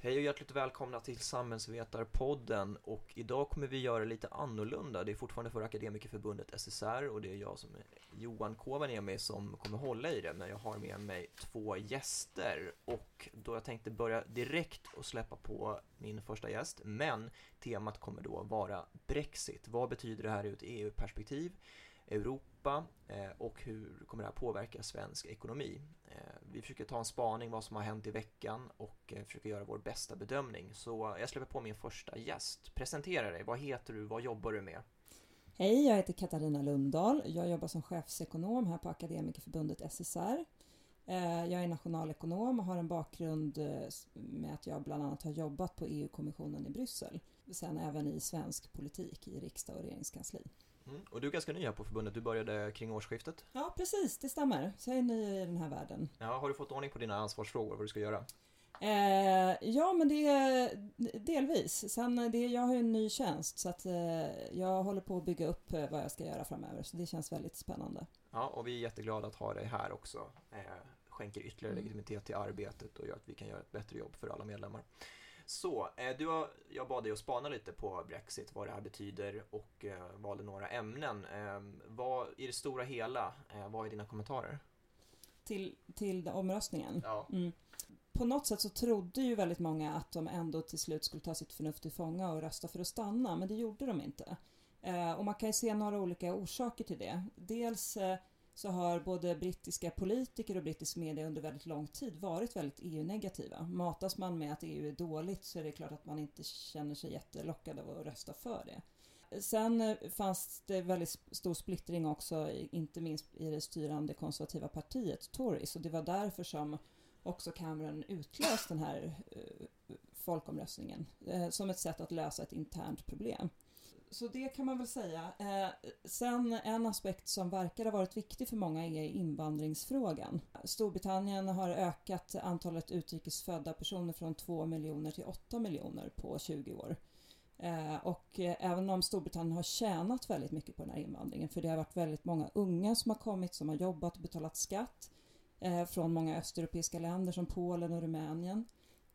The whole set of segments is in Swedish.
Hej och hjärtligt välkomna till Samhällsvetarpodden och idag kommer vi göra lite annorlunda. Det är fortfarande för Akademikerförbundet SSR och det är jag som är Johan Kovaniemi som kommer hålla i det men jag har med mig två gäster och då jag tänkte börja direkt och släppa på min första gäst men temat kommer då vara Brexit. Vad betyder det här ur ett EU-perspektiv? Europa Europa eh, och hur kommer det här påverka svensk ekonomi? Eh, vi försöker ta en spaning vad som har hänt i veckan och eh, försöker göra vår bästa bedömning. Så jag släpper på min första gäst. Presentera dig, vad heter du, vad jobbar du med? Hej, jag heter Katarina Lundahl. Jag jobbar som chefsekonom här på Akademikerförbundet SSR. Jag är nationalekonom och har en bakgrund med att jag bland annat har jobbat på EU-kommissionen i Bryssel. Sen även i svensk politik i riksdag och regeringskansli. Mm. Och du är ganska ny här på förbundet, du började kring årsskiftet. Ja, precis, det stämmer. Så jag är ny i den här världen. Ja, har du fått ordning på dina ansvarsfrågor, vad du ska göra? Eh, ja, men det är delvis. Sen, det, jag har ju en ny tjänst så att eh, jag håller på att bygga upp eh, vad jag ska göra framöver. Så det känns väldigt spännande. Ja, och vi är jätteglada att ha dig här också. Eh, skänker ytterligare mm. legitimitet till arbetet och gör att vi kan göra ett bättre jobb för alla medlemmar. Så, eh, du har, jag bad dig att spana lite på Brexit, vad det här betyder och eh, valde några ämnen. Eh, vad, I det stora hela, eh, vad är dina kommentarer? Till, till omröstningen? Ja. Mm. På något sätt så trodde ju väldigt många att de ändå till slut skulle ta sitt förnuft till fånga och rösta för att stanna, men det gjorde de inte. Och man kan ju se några olika orsaker till det. Dels så har både brittiska politiker och brittisk media under väldigt lång tid varit väldigt EU-negativa. Matas man med att EU är dåligt så är det klart att man inte känner sig jättelockad av att rösta för det. Sen eh, fanns det väldigt stor splittring också, inte minst i det styrande konservativa partiet, Tories, och det var därför som också Cameron utlöst den här eh, folkomröstningen eh, som ett sätt att lösa ett internt problem så det kan man väl säga. Eh, sen en aspekt som verkar ha varit viktig för många är invandringsfrågan. Storbritannien har ökat antalet utrikesfödda personer från 2 miljoner till 8 miljoner på 20 år. Eh, och även om Storbritannien har tjänat väldigt mycket på den här invandringen, för det har varit väldigt många unga som har kommit, som har jobbat och betalat skatt eh, från många östeuropeiska länder som Polen och Rumänien.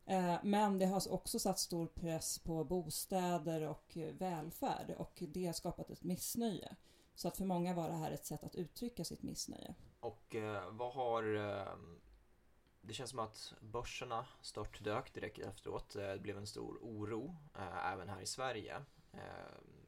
Eh, men det har också satt stor press på bostäder och eh, välfärd och det har skapat ett missnöje. Så att för många var det här ett sätt att uttrycka sitt missnöje. Och eh, vad har... Eh, det känns som att börserna störtdök direkt efteråt. Eh, det blev en stor oro, eh, även här i Sverige.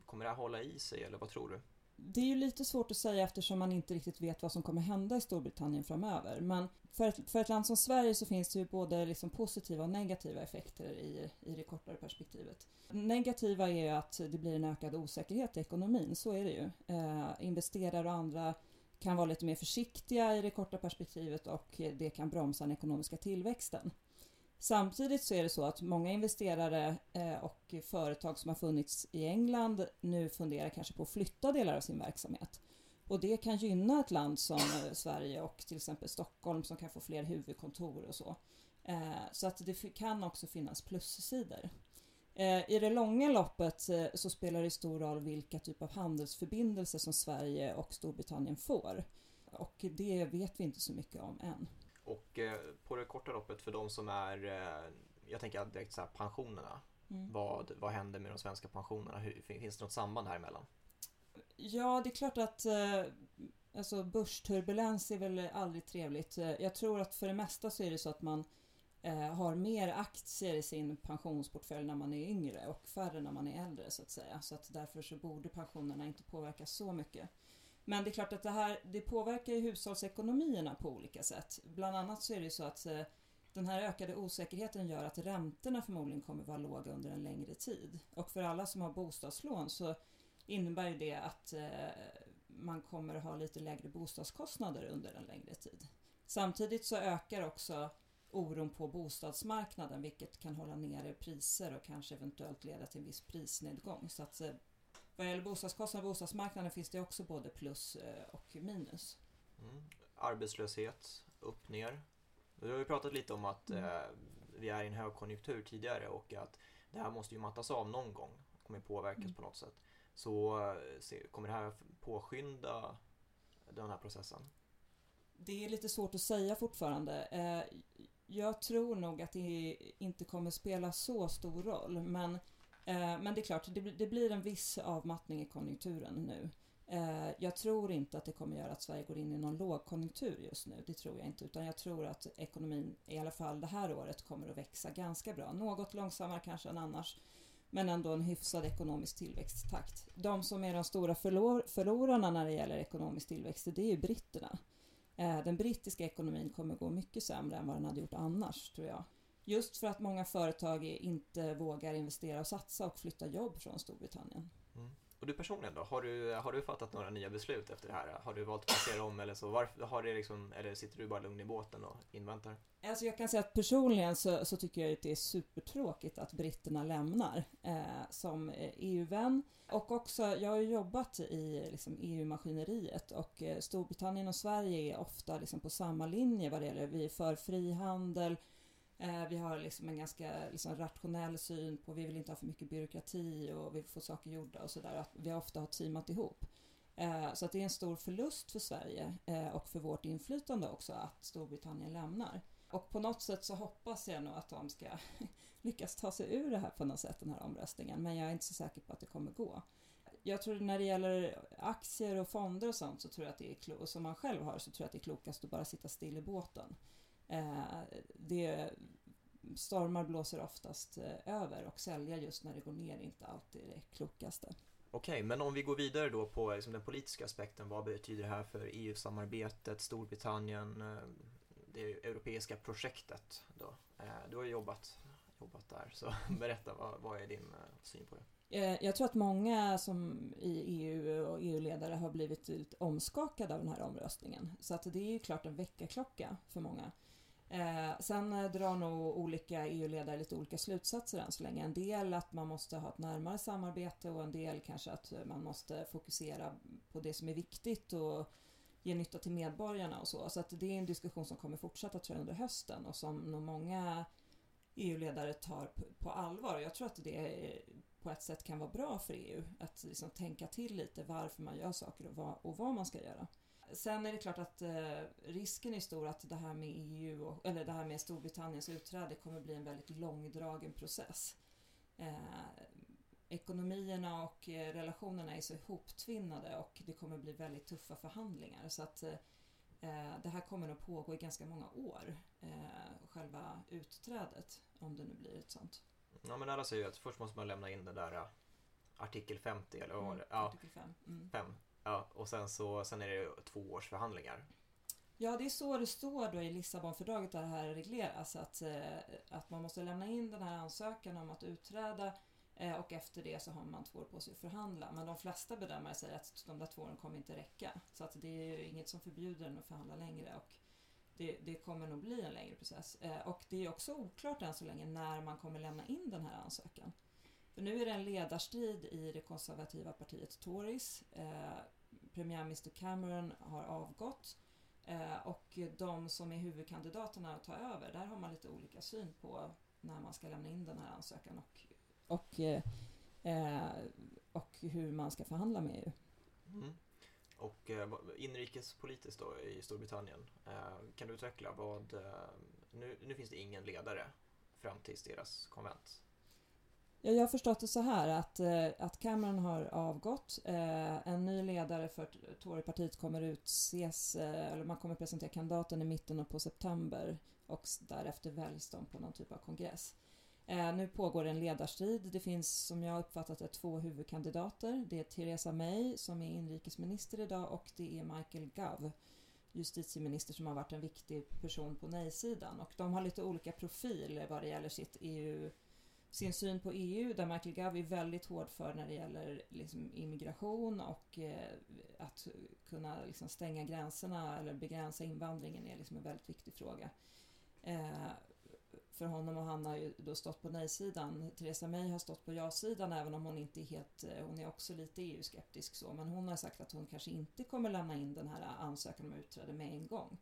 Kommer det här hålla i sig eller vad tror du? Det är ju lite svårt att säga eftersom man inte riktigt vet vad som kommer hända i Storbritannien framöver. Men för ett, för ett land som Sverige så finns det ju både liksom positiva och negativa effekter i, i det kortare perspektivet. Negativa är ju att det blir en ökad osäkerhet i ekonomin, så är det ju. Eh, investerare och andra kan vara lite mer försiktiga i det korta perspektivet och det kan bromsa den ekonomiska tillväxten. Samtidigt så är det så att många investerare eh, och företag som har funnits i England nu funderar kanske på att flytta delar av sin verksamhet. Och det kan gynna ett land som eh, Sverige och till exempel Stockholm som kan få fler huvudkontor och så. Eh, så att det kan också finnas plussidor. I det långa loppet så spelar det stor roll vilka typ av handelsförbindelser som Sverige och Storbritannien får. Och det vet vi inte så mycket om än. Och eh, på det korta loppet för de som är, eh, jag tänker direkt så här, pensionerna. Mm. Vad, vad händer med de svenska pensionerna? Hur, finns det något samband här emellan? Ja, det är klart att eh, alltså börsturbulens är väl aldrig trevligt. Jag tror att för det mesta så är det så att man har mer aktier i sin pensionsportfölj när man är yngre och färre när man är äldre så att säga. Så att därför så borde pensionerna inte påverkas så mycket. Men det är klart att det här det påverkar ju hushållsekonomierna på olika sätt. Bland annat så är det ju så att eh, den här ökade osäkerheten gör att räntorna förmodligen kommer vara låga under en längre tid. Och för alla som har bostadslån så innebär det att eh, man kommer ha lite lägre bostadskostnader under en längre tid. Samtidigt så ökar också oron på bostadsmarknaden vilket kan hålla nere priser och kanske eventuellt leda till en viss prisnedgång. Så att eh, vad gäller bostadskostnader och bostadsmarknaden finns det också både plus eh, och minus. Mm. Arbetslöshet, upp ner. Vi har ju pratat lite om att mm. eh, vi är i en högkonjunktur tidigare och att det här måste ju mattas av någon gång. Kommer påverkas mm. på något sätt. Så se, kommer det här påskynda den här processen? Det är lite svårt att säga fortfarande. Eh, jag tror nog att det inte kommer spela så stor roll. Men, eh, Eh, men det är klart, det, blir en viss avmattning i konjunkturen nu. Eh, jag tror inte att det kommer göra att Sverige går in i någon lågkonjunktur just nu. Det tror jag inte. Utan jag tror att ekonomin, i alla fall det här året, kommer att växa ganska bra. Något långsammare kanske än annars. Men ändå en hyfsad ekonomisk tillväxttakt. De som är de stora förlor förlorarna när det gäller ekonomisk tillväxt, det är ju britterna. Eh, den brittiska ekonomin kommer gå mycket sämre än vad den hade gjort annars, tror jag. Just för att många företag inte vågar investera och satsa och flytta jobb från Storbritannien. Mm. Och du personligen då? Har du, har du fattat några nya beslut efter det här? Har du valt att passera om eller så? Varför, har det liksom, eller sitter du bara lugn i båten och inväntar? Alltså jag kan säga att personligen så, så tycker jag att det är supertråkigt att britterna lämnar eh, som EU-vän. Och också, jag har ju jobbat i liksom, EU-maskineriet och eh, Storbritannien och Sverige är ofta liksom, på samma linje vad det gäller, vi är för frihandel, Eh, Eh, vi har liksom en ganska liksom, rationell syn på, vi vill inte ha för mycket byråkrati och vi får få saker gjorda och sådär. Vi har ofta har teamat ihop. Eh, så att det är en stor förlust för Sverige eh, och för vårt inflytande också att Storbritannien lämnar. Och på något sätt så hoppas jag nog att de ska lyckas ta sig ur det här på något sätt, den här omröstningen. Men jag är inte så säker på att det kommer gå. Jag tror när det gäller aktier och fonder och sånt så tror jag att det är klokt, som man själv har, så tror jag att det är klokast att bara sitta still i båten. Eh, det, stormar blåser oftast eh, över och sälja just när det går ner är inte alltid det klokaste. Okej, men om vi går vidare då på liksom den politiska aspekten. Vad betyder det här för EU-samarbetet, Storbritannien, eh, det europeiska projektet då? Du har jobbat, jobbat där, så berätta, vad, vad är din syn på det? Jag tror att många som i EU och EU-ledare har blivit omskakade av den här omröstningen. Så att det är ju klart en väckarklocka för många. Eh, sen eh, drar nog olika EU-ledare lite olika slutsatser än så länge. En del att man måste ha ett närmare samarbete och en del kanske att eh, man måste fokusera på det som är viktigt och ge nytta till medborgarna och så. Så att det är en diskussion som kommer fortsätta tror jag under hösten och som nog många EU-ledare tar på allvar. Jag tror att det eh, på ett sätt kan vara bra för EU att liksom tänka till lite varför man gör saker och vad, och vad man ska göra. Sen är det klart att eh, risken är stor att det här med EU, och, eller det här med Storbritanniens utträde kommer bli en väldigt långdragen process. Eh, ekonomierna och eh, relationerna är så ihoptvinnade och det kommer bli väldigt tuffa förhandlingar. Så att eh, det här kommer att pågå i ganska många år, eh, själva utträdet, om det nu blir ett sånt. Ja men alla säger ju att först måste man lämna in den där artikel 50 eller vad mm, ja, Artikel 5. Mm. 5 Ja, och sen, så, sen är det två års förhandlingar. Ja, det är så det står då i Lissabonfördraget där det här regleras. Alltså att, eh, att man måste lämna in den här ansökan om att utträda eh, och efter det så har man två år på sig att förhandla. Men de flesta bedömare säger att de där två åren kommer inte räcka. Så att det är ju inget som förbjuder en att förhandla längre. Och det, det, kommer nog bli en längre process. Eh, och det är också oklart än så länge när man kommer lämna in den här ansökan. För nu är det en ledarstrid i det konservativa partiet Tories premiärminister Cameron har avgått. Eh, och de som är huvudkandidaterna att ta över, där har man lite olika syn på när man ska lämna in den här ansökan och, och, eh, eh och hur man ska förhandla med EU. Mm. Och eh, inrikespolitiskt då i Storbritannien, eh, kan du utveckla vad... Eh, nu, nu finns det ingen ledare fram till deras konvent. Ja, jag har förstått det så här att, eh, att Cameron har avgått. Eh, en ny ledare för Torypartiet kommer utses, eh, eller man kommer presentera kandidaten i mitten på september och därefter väljs de på någon typ av kongress. Nu pågår en ledarstrid. Det finns som jag uppfattat det två huvudkandidater. Det är Theresa May som är inrikesminister idag och det är Michael Gove justitieminister som har varit en viktig person på nej-sidan. Och de har lite olika profil vad det gäller sitt EU sin syn på EU där Michael Gove är väldigt hård för när det gäller liksom immigration och eh, att kunna liksom stänga gränserna eller begränsa invandringen är liksom en väldigt viktig fråga. Eh, för honom och han har ju då stått på nej-sidan. Theresa May har stått på ja-sidan även om hon inte är helt, eh, hon är också lite EU-skeptisk så, men hon har sagt att hon kanske inte kommer lämna in den här ansökan om utträde med en gång.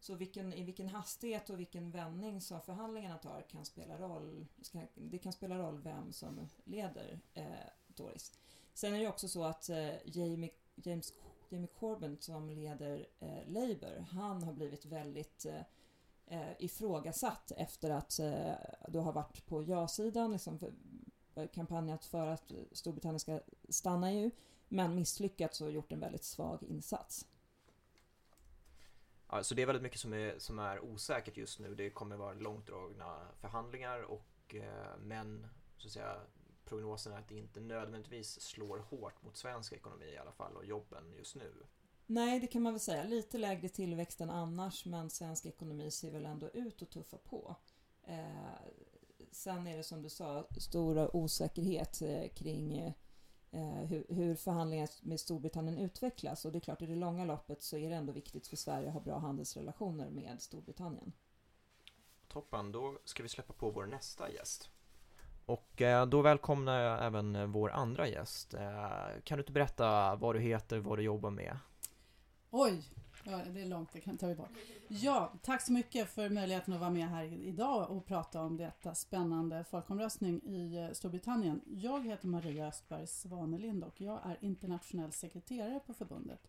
Så vilken, i vilken hastighet och vilken vändning som förhandlingarna tar kan spela roll. Det kan spela roll vem som leder eh, Doris. Sen är det också så att eh, Jamie, James, Jamie Corbyn som leder eh, Labour, han har blivit väldigt eh, eh, ifrågasatt efter att eh, då har varit på ja-sidan, liksom för, kampanjat för att Storbritannien ska stanna i EU, men misslyckats och gjort en väldigt svag insats. Ja, så det är väldigt mycket som är, som är osäkert just nu. Det kommer vara långdragna förhandlingar och eh, men så att säga prognosen är att det inte nödvändigtvis slår hårt mot svensk ekonomi i alla fall och jobben just nu. Nej, det kan man väl säga. Lite lägre tillväxt än annars, men svensk ekonomi ser väl ändå ut att tuffa på. Eh, sen är det som du sa, stor osäkerhet eh, kring eh, hur, hur förhandlingar med Storbritannien utvecklas. Och det är klart, i det långa loppet så är det ändå viktigt för Sverige att ha bra handelsrelationer med Storbritannien. Toppen, då ska vi släppa på vår nästa gäst. Och eh, då välkomnar jag även vår andra gäst. Eh, kan du inte berätta vad du heter, vad du jobbar med? Oj, ja, det är långt, det kan ta vi bort. Ja, tack så mycket för möjligheten att vara med här idag och prata om detta spännande folkomröstning i eh, Storbritannien. Jag heter Maria Östberg Svanelind och jag är internationell sekreterare på förbundet.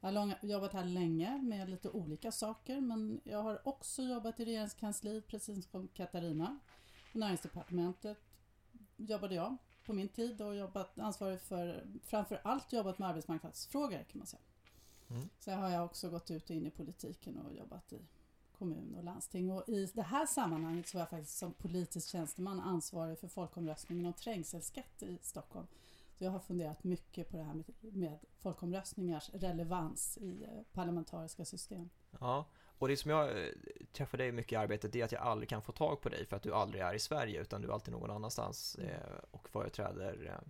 Jag har jobbat här länge med lite olika saker men jag har också jobbat i regeringskansliet precis som Katarina. På näringsdepartementet jobbade jag på min tid och jobbat ansvarig för framför allt jobbat med arbetsmarknadsfrågor kan man säga. Mm. Så har jag också gått ut och in i politiken och jobbat i kommun och landsting. Och I det här sammanhanget så var jag faktiskt som politisk tjänsteman ansvarig för folkomröstningen om trängselskatt i Stockholm. Så jag har funderat mycket på det här med, med folkomröstningars relevans i eh, parlamentariska system. Ja, och det som jag eh, träffar dig mycket i arbetet är att jag aldrig kan få tag på dig för att du aldrig är i Sverige utan du är alltid någon annanstans mm. eh, och företräder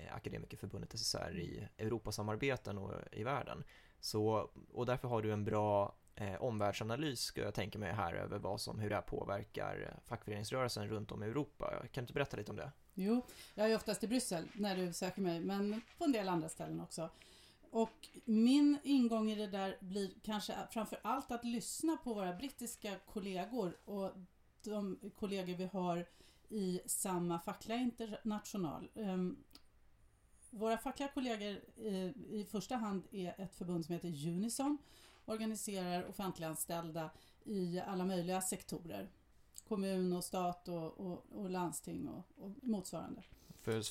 Eh, Akademikerförbundet SSR i Europasamarbeten och i världen. Så, och därför har du en bra eh, omvärldsanalys, ska jag tänka mig här, över vad som, hur det här påverkar fackföreningsrörelsen runt om i Europa. Kan du inte berätta lite om det? Jo, jag är oftast i Bryssel när du söker mig, men på en del andra ställen också. Och min ingång i det där blir kanske framför allt att lyssna på våra brittiska kollegor och de kollegor vi har i samma fackliga international. Ehm, våra fackliga kollegor i första hand är ett förbund som heter Unison, organiserar offentliganställda i alla möjliga sektorer. Kommun och stat och, och, och landsting och, och motsvarande. För,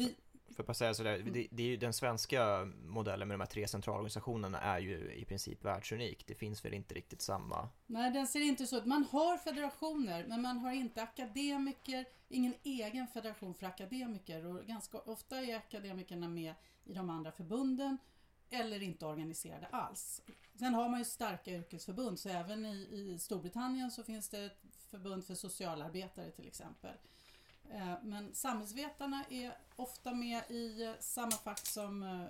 för bara säga sådär, mm. det, det är ju den svenska modellen med de här tre centralorganisationerna är ju i princip världsunik. Det finns väl inte riktigt samma? Nej, den ser inte så ut. Man har federationer, men man har inte akademiker, ingen egen federation för akademiker och ganska ofta är akademikerna med i de andra förbunden eller inte organiserade alls. Sen har man ju starka yrkesförbund, så även i, i Storbritannien så finns det ett förbund för socialarbetare till exempel. Eh, men samhällsvetarna är ofta med i eh, samma fack som eh,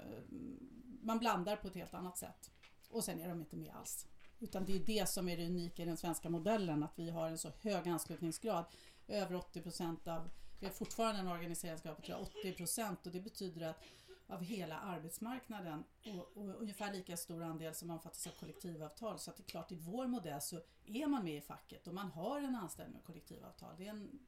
man blandar på ett helt annat sätt. Och sen är de inte med alls. Utan det är det som är det unika i den svenska modellen, att vi har en så hög anslutningsgrad. Över 80 procent av, vi har fortfarande en organiseringsgrad på 80 procent och det betyder att av hela arbetsmarknaden och, och, ungefär lika stor andel som omfattas av kollektivavtal. Så att det är klart, i vår modell så är man med i facket och man har en anställning med kollektivavtal. Det är en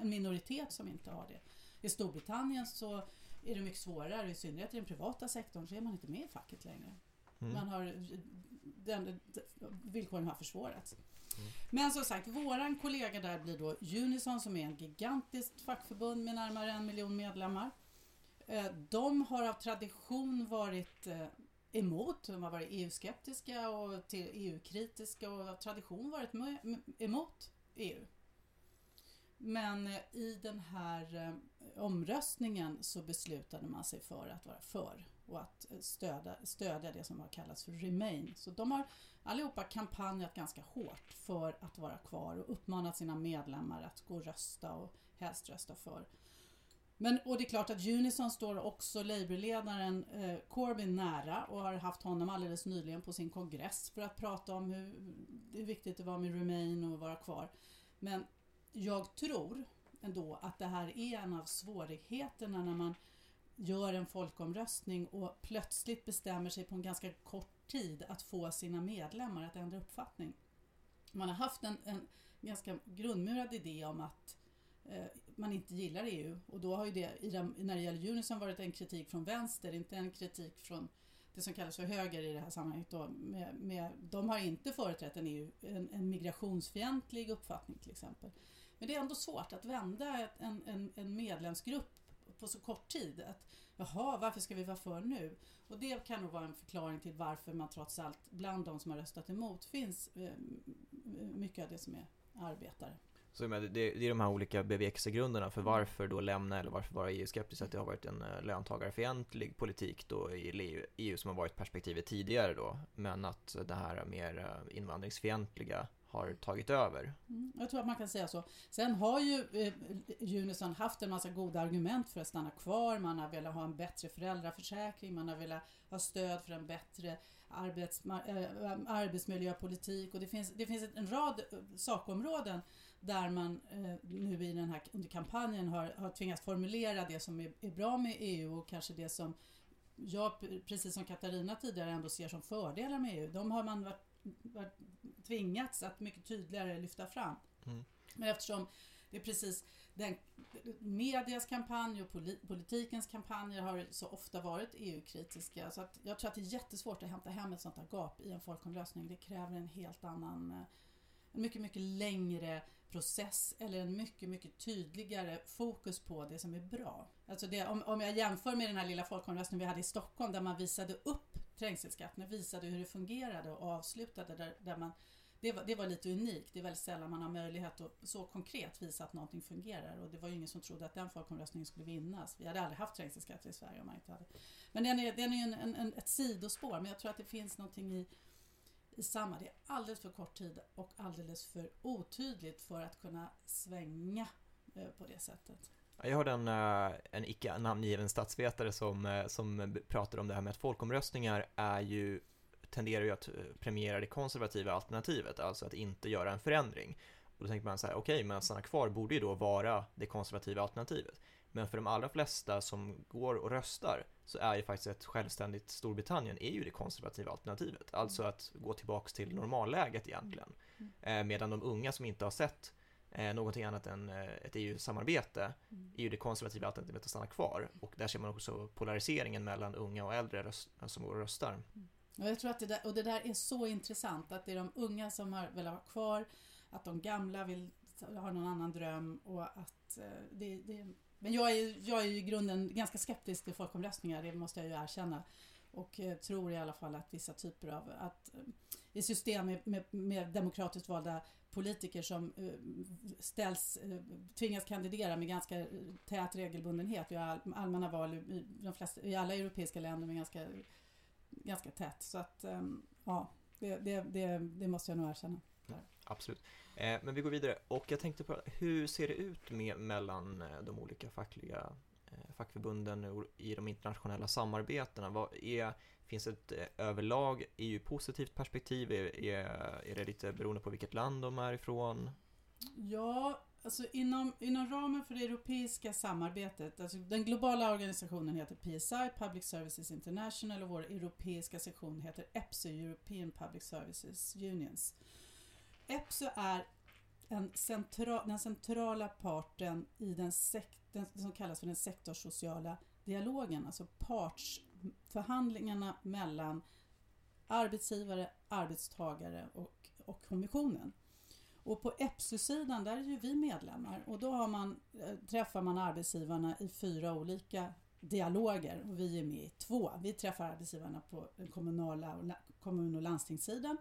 en minoritet som inte har det. I Storbritannien så är det mycket svårare, i synnerhet i den privata sektorn så är man inte med i facket längre. Mm. Man har, den, villkoren har försvårats. Mm. Men som sagt, våran kollega där blir då Unison som är en gigantiskt fackförbund med närmare en miljon medlemmar. Eh, de har av tradition varit eh, emot, de har varit EU-skeptiska och EU-kritiska och av tradition varit emot EU. Men eh, i den här eh, omröstningen så beslutade man sig för att vara för och att eh, stödja, stödja det som har kallats för Remain. Så de har allihopa kampanjat ganska hårt för att vara kvar och uppmanat sina medlemmar att gå och rösta och helst rösta för. Men, och det är klart att Unison står också Labourledaren eh, Corbyn nära och har haft honom alldeles nyligen på sin kongress för att prata om hur, hur viktigt det var med Remain och vara kvar. Men jag tror ändå att det här är en av svårigheterna när man gör en folkomröstning och plötsligt bestämmer sig på en ganska kort tid att få sina medlemmar att ändra uppfattning. Man har haft en, en ganska grundmurad idé om att eh, man inte gillar EU och då har ju det, när det gäller Unison, varit en kritik från vänster, inte en kritik från det som kallas för höger i det här sammanhanget. Då, med, med, de har inte företrätt en, EU, en, en migrationsfientlig uppfattning till exempel. Men det är ändå svårt att vända en, en, en medlemsgrupp på så kort tid. Att, Jaha, varför ska vi vara för nu? Och det kan nog vara en förklaring till varför man trots allt bland de som har röstat emot finns eh, mycket av det som är arbetare. Så det, det är de här olika bevekelsegrunderna för varför då lämna eller varför vara EU-skeptisk, att det har varit en eh, löntagarfientlig politik då i EU, EU som har varit perspektivet tidigare då, men att det här mer eh, invandringsfientliga har tagit över. Mm, jag tror att man kan säga så. Sen har ju eh, Unison haft en massa goda argument för att stanna kvar. Man har velat ha en bättre föräldraförsäkring, man har velat ha stöd för en bättre arbets, äh, eh, arbetsmiljöpolitik och det finns, det finns en rad eh, sakområden där man eh, nu i den här, under kampanjen har, har tvingats formulera det som är, är bra med EU och kanske det som jag, precis som Katarina tidigare, ändå ser som fördelar med EU. De har man varit, varit tvingats att mycket tydligare lyfta fram. Mm. Men eftersom det är precis den medias kampanj och politikens kampanjer har så ofta varit EU-kritiska. Så att jag tror att det är jättesvårt att hämta hem ett sånt här gap i en folkomröstning. Det kräver en helt annan, eh, en mycket, mycket längre process eller en mycket, mycket tydligare fokus på det som är bra. Alltså det, om, om jag jämför med den här lilla folkomröstningen vi hade i Stockholm där man visade upp trängselskatten visade hur det fungerade och avslutade där, där man det var, det var lite unikt. Det är väldigt sällan man har möjlighet att så konkret visa att någonting fungerar. Och det var ju ingen som trodde att den folkomröstningen skulle vinnas. Vi hade aldrig haft trängselskatter i Sverige om man inte hade. Men den är, den är ju en, en, ett sidospår. Men jag tror att det finns någonting i, i samma. Det är alldeles för kort tid och alldeles för otydligt för att kunna svänga eh, på det sättet. Jag hörde en, eh, en icke namngiven statsvetare som, eh, som pratade om det här med att folkomröstningar är ju tenderar ju att eh, premiera det konservativa alternativet, alltså att inte göra en förändring. Och då tänker man så här, okej, okay, men att stanna kvar borde ju då vara det konservativa alternativet. Men för de allra flesta som går och röstar så är ju faktiskt ett självständigt Storbritannien är ju det konservativa alternativet. Alltså att gå tillbaks till normalläget egentligen. Mm. Eh, medan de unga som inte har sett eh, någonting annat än ett EU-samarbete mm. är ju det konservativa alternativet att stanna kvar. Och där ser man också polariseringen mellan unga och äldre som går och röstar. Och jag tror att det där, och det där är så intressant att det är de unga som har vill ha kvar, att de gamla vill ha någon annan dröm och att eh, det, det men jag är, jag är i grunden ganska skeptisk till folkomröstningar, det måste jag ju erkänna. Och eh, tror i alla fall att vissa typer av, att eh, i system med, med, med demokratiskt valda politiker som ställs, tvingas kandidera med ganska tät regelbundenhet. Vi har allmänna val i, de flesta, i alla europeiska länder med ganska ganska tätt. Så att ehm, ja, det, det, det, det måste jag nog erkänna. Mm, absolut. Eh, men vi går vidare och jag tänkte på hur ser det ut med, mellan eh, de olika fackliga eh, fackförbunden i de internationella samarbetena? Vad är, finns ett överlag EU-positivt perspektiv? Är, är, är det lite beroende på vilket land de är ifrån? Ja, Alltså inom, inom ramen för det europeiska samarbetet, alltså den globala organisationen heter PSI, Public Services International och vår europeiska sektion heter EPSO, European Public Services Unions. EPSO är en central, den centrala parten i den, sek, den som kallas för den sektorssociala dialogen, alltså partsförhandlingarna mellan arbetsgivare, arbetstagare och, och kommissionen. Och på EPSU-sidan, där är ju vi medlemmar och då har man, eh, träffar man arbetsgivarna i fyra olika dialoger och vi är med i två. Vi träffar arbetsgivarna på den kommunala och kommun och landstingssidan.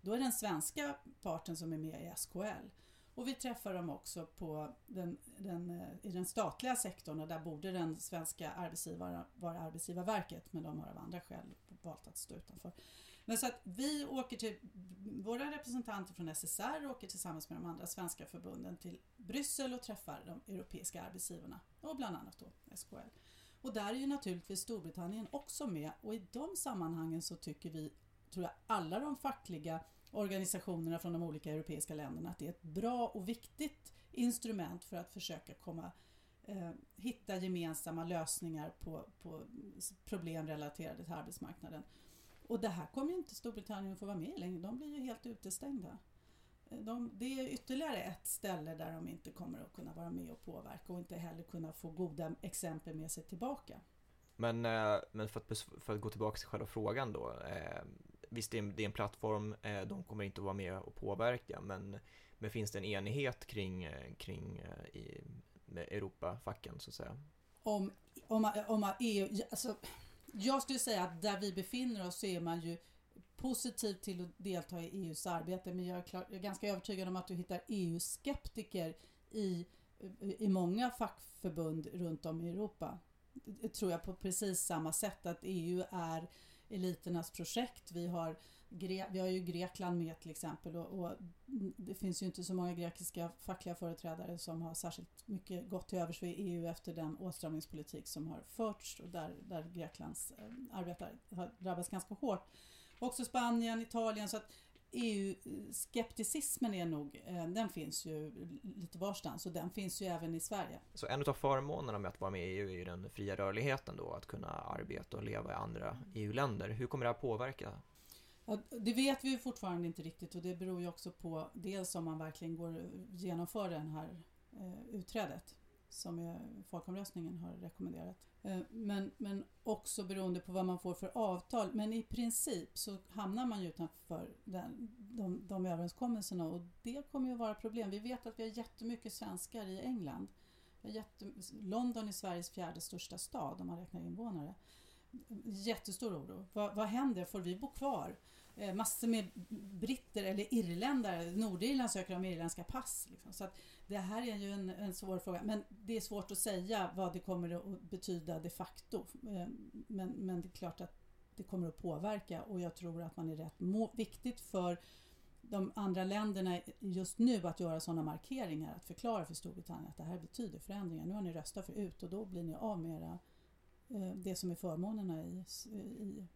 Då är den svenska parten som är med i SKL. Och vi träffar dem också på den, den, eh, i den statliga sektorn och där borde den svenska arbetsgivaren vara Arbetsgivarverket men de har av andra skäl valt att stå utanför. Men så att vi åker till, våra representanter från SSR åker tillsammans med de andra svenska förbunden till Bryssel och träffar de europeiska arbetsgivarna och bland annat då SKL. Och där är ju naturligtvis Storbritannien också med och i de sammanhangen så tycker vi, tror jag, alla de fackliga organisationerna från de olika europeiska länderna att det är ett bra och viktigt instrument för att försöka komma eh, hitta gemensamma lösningar på, på problem relaterade till arbetsmarknaden. Och det här kommer ju inte Storbritannien att få vara med i längre. De blir ju helt utestängda. De, det är ytterligare ett ställe där de inte kommer att kunna vara med och påverka och inte heller kunna få goda exempel med sig tillbaka. Men, eh, men för, att, för att gå tillbaka till själva frågan då. Eh, visst, det är, en, det är en plattform, eh, de kommer inte att vara med och påverka, men, men finns det en enighet kring, eh, kring eh, i, med Europafacken så att säga? om, om, om EU, alltså, jag skulle säga att där vi befinner oss så är man ju positiv till att delta i EUs arbete men jag är, klar, jag är ganska övertygad om att du hittar EU-skeptiker i, i många fackförbund runt om i Europa. Det tror jag på precis samma sätt att EU är eliternas projekt. Vi har, Gre- vi har ju Grekland med till exempel och, och det finns ju inte så många grekiska fackliga företrädare som har särskilt mycket gått till övers för EU efter den åtstramningspolitik som har förts och där, där Greklands eh, arbetare har drabbats ganska hårt. Också Spanien, Italien så att EU-skepticismen är nog, eh, den finns ju lite varstans och den finns ju även i Sverige. Så en av förmånerna med att vara med i EU är ju den fria rörligheten då, att kunna arbeta och leva i andra EU-länder. Hur kommer det här påverka? Ja, det vet vi ju fortfarande inte riktigt och det beror ju också på dels om man verkligen går genomför det här eh, utträdet som folkomröstningen har rekommenderat. Eh, men, men också beroende på vad man får för avtal. Men i princip så hamnar man ju utanför den, de, de överenskommelserna och det kommer ju att vara problem. Vi vet att vi har jättemycket svenskar i England. Jätte, London är Sveriges fjärde största stad om man räknar invånare. Jättestor oro. Vad, vad händer? Får vi bo kvar? Eh, massor med britter eller irländare, Nordirland söker om irländska pass. Liksom. Så att det här är ju en, en svår fråga. Men det är svårt att säga vad det kommer att betyda de facto. Eh, men, men det är klart att det kommer att påverka och jag tror att man är rätt må- viktigt för de andra länderna just nu att göra sådana markeringar, att förklara för Storbritannien att det här betyder förändringar. Nu har ni röstat för ut och då blir ni av med era, eh, det som är förmånerna i, i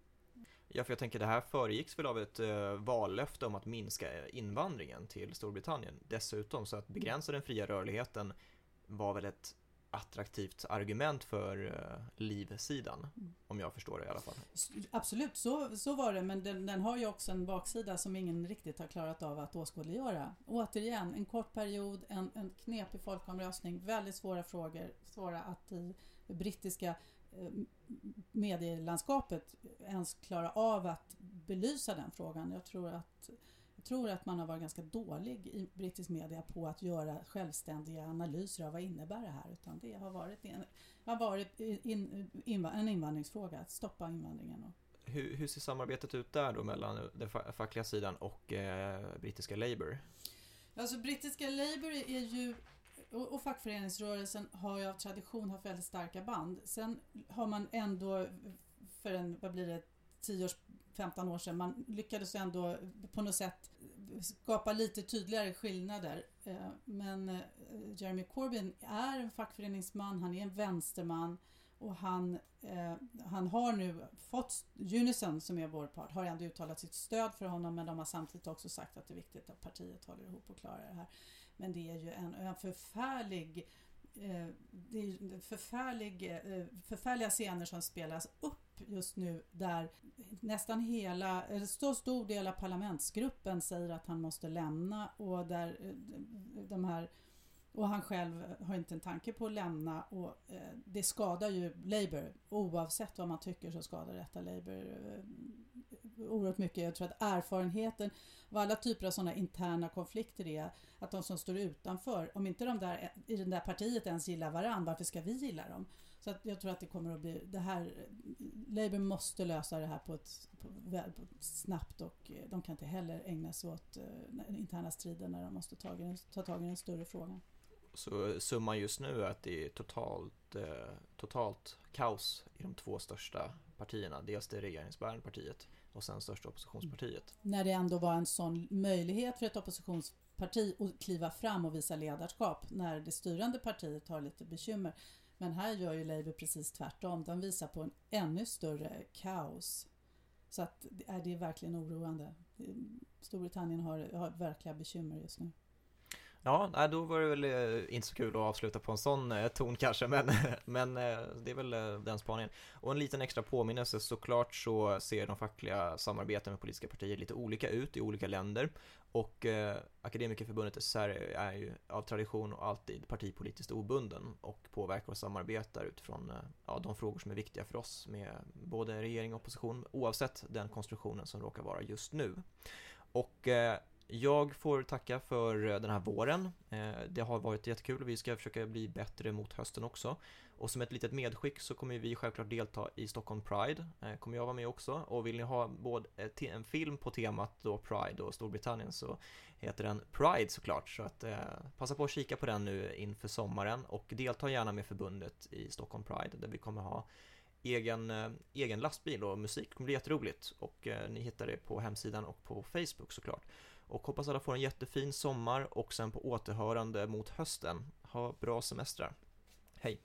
Ja, för jag tänker det här föregicks väl av ett eh, vallöfte om att minska eh, invandringen till Storbritannien dessutom, så att begränsa den fria rörligheten var väl ett attraktivt argument för eh, livsidan, Mm. om jag förstår det i alla fall. Absolut, så, så var det, men den, den har ju också en baksida som ingen riktigt har klarat av att åskådliggöra. Återigen, en kort period, en, en knepig folkomröstning, väldigt svåra frågor, svåra att i brittiska medielandskapet ens klara av att belysa den frågan. Jag tror att jag tror att man har varit ganska dålig i brittisk media på att göra självständiga analyser av vad innebär det här. Utan det har varit, en, har varit in, in, en invandringsfråga, att stoppa invandringen. Och, Hur, hur ser samarbetet ut där då mellan den fa- fackliga sidan och eh, brittiska Labour? Alltså brittiska Labour är ju och, och fackföreningsrörelsen har ju av tradition haft väldigt starka band. Sen har man ändå för en, vad blir det, 10 års, 15 år sedan, man lyckades ändå på något sätt skapa lite tydligare skillnader. Eh, men eh, Jeremy Corbyn är en fackföreningsman, han är en vänsterman och han, eh, han har nu fått, Unison som är vår part, har ändå uttalat sitt stöd för honom men de har samtidigt också sagt att det är viktigt att partiet håller ihop och klarar det här. Men det är ju en, en förfärlig eh, det är förfärlig, eh, förfärliga scener som spelas upp just nu där nästan hela, eller så stor del av parlamentsgruppen säger att han måste lämna och där eh, de här och han själv har inte en tanke på att lämna och det skadar ju Labour. Oavsett vad man tycker så skadar detta Labour oerhört mycket. Jag tror att erfarenheten av alla typer av sådana interna konflikter är att de som står utanför, om inte de där i det där partiet ens gillar varandra, varför ska vi gilla dem? Så att jag tror att det kommer att bli det här. Labour måste lösa det här på ett, på, på ett snabbt och eh, de kan inte heller ägna sig åt uh, interna strider när de måste ta, ta tag i den större frågan. Så summan just nu är att det är totalt, eh, totalt kaos i de två största partierna. Dels det regeringsbärande partiet och sen största oppositionspartiet. När det ändå var en sån möjlighet för ett oppositionsparti att kliva fram och visa ledarskap när det styrande partiet har lite bekymmer. Men här gör ju Labour precis tvärtom. De visar på en ännu större kaos. Så att är det är verkligen oroande. Storbritannien har, har verkliga bekymmer just nu. Ja, nej, då var det väl eh, inte så kul att avsluta på en sån eh, ton kanske, men, men eh, det är väl den spaningen. Och en liten extra påminnelse, såklart så ser de fackliga samarbeten med politiska partier lite olika ut i olika länder. Och eh, Akademikerförbundet SR är ju av tradition och alltid partipolitiskt obunden och påverkar och samarbetar utifrån eh, ja, de frågor som är viktiga för oss med både regering och opposition oavsett den konstruktionen som råkar vara just nu. Och eh, jag får tacka för eh, den här våren. Eh, det har varit jättekul och vi ska försöka bli bättre mot hösten också. Och som ett litet medskick så kommer vi självklart delta i Stockholm Pride. Eh, kommer jag vara med också. Och vill ni ha både en film på temat då Pride och Storbritannien så heter den Pride såklart. Så att passa på att kika på den nu inför sommaren och delta gärna med förbundet i Stockholm Pride där vi kommer ha egen, egen lastbil och musik. Det kommer bli jätteroligt och ni hittar det på hemsidan och på Facebook såklart. Och hoppas alla får en jättefin sommar och sen på återhörande mot hösten. Ha bra semestrar. Hej!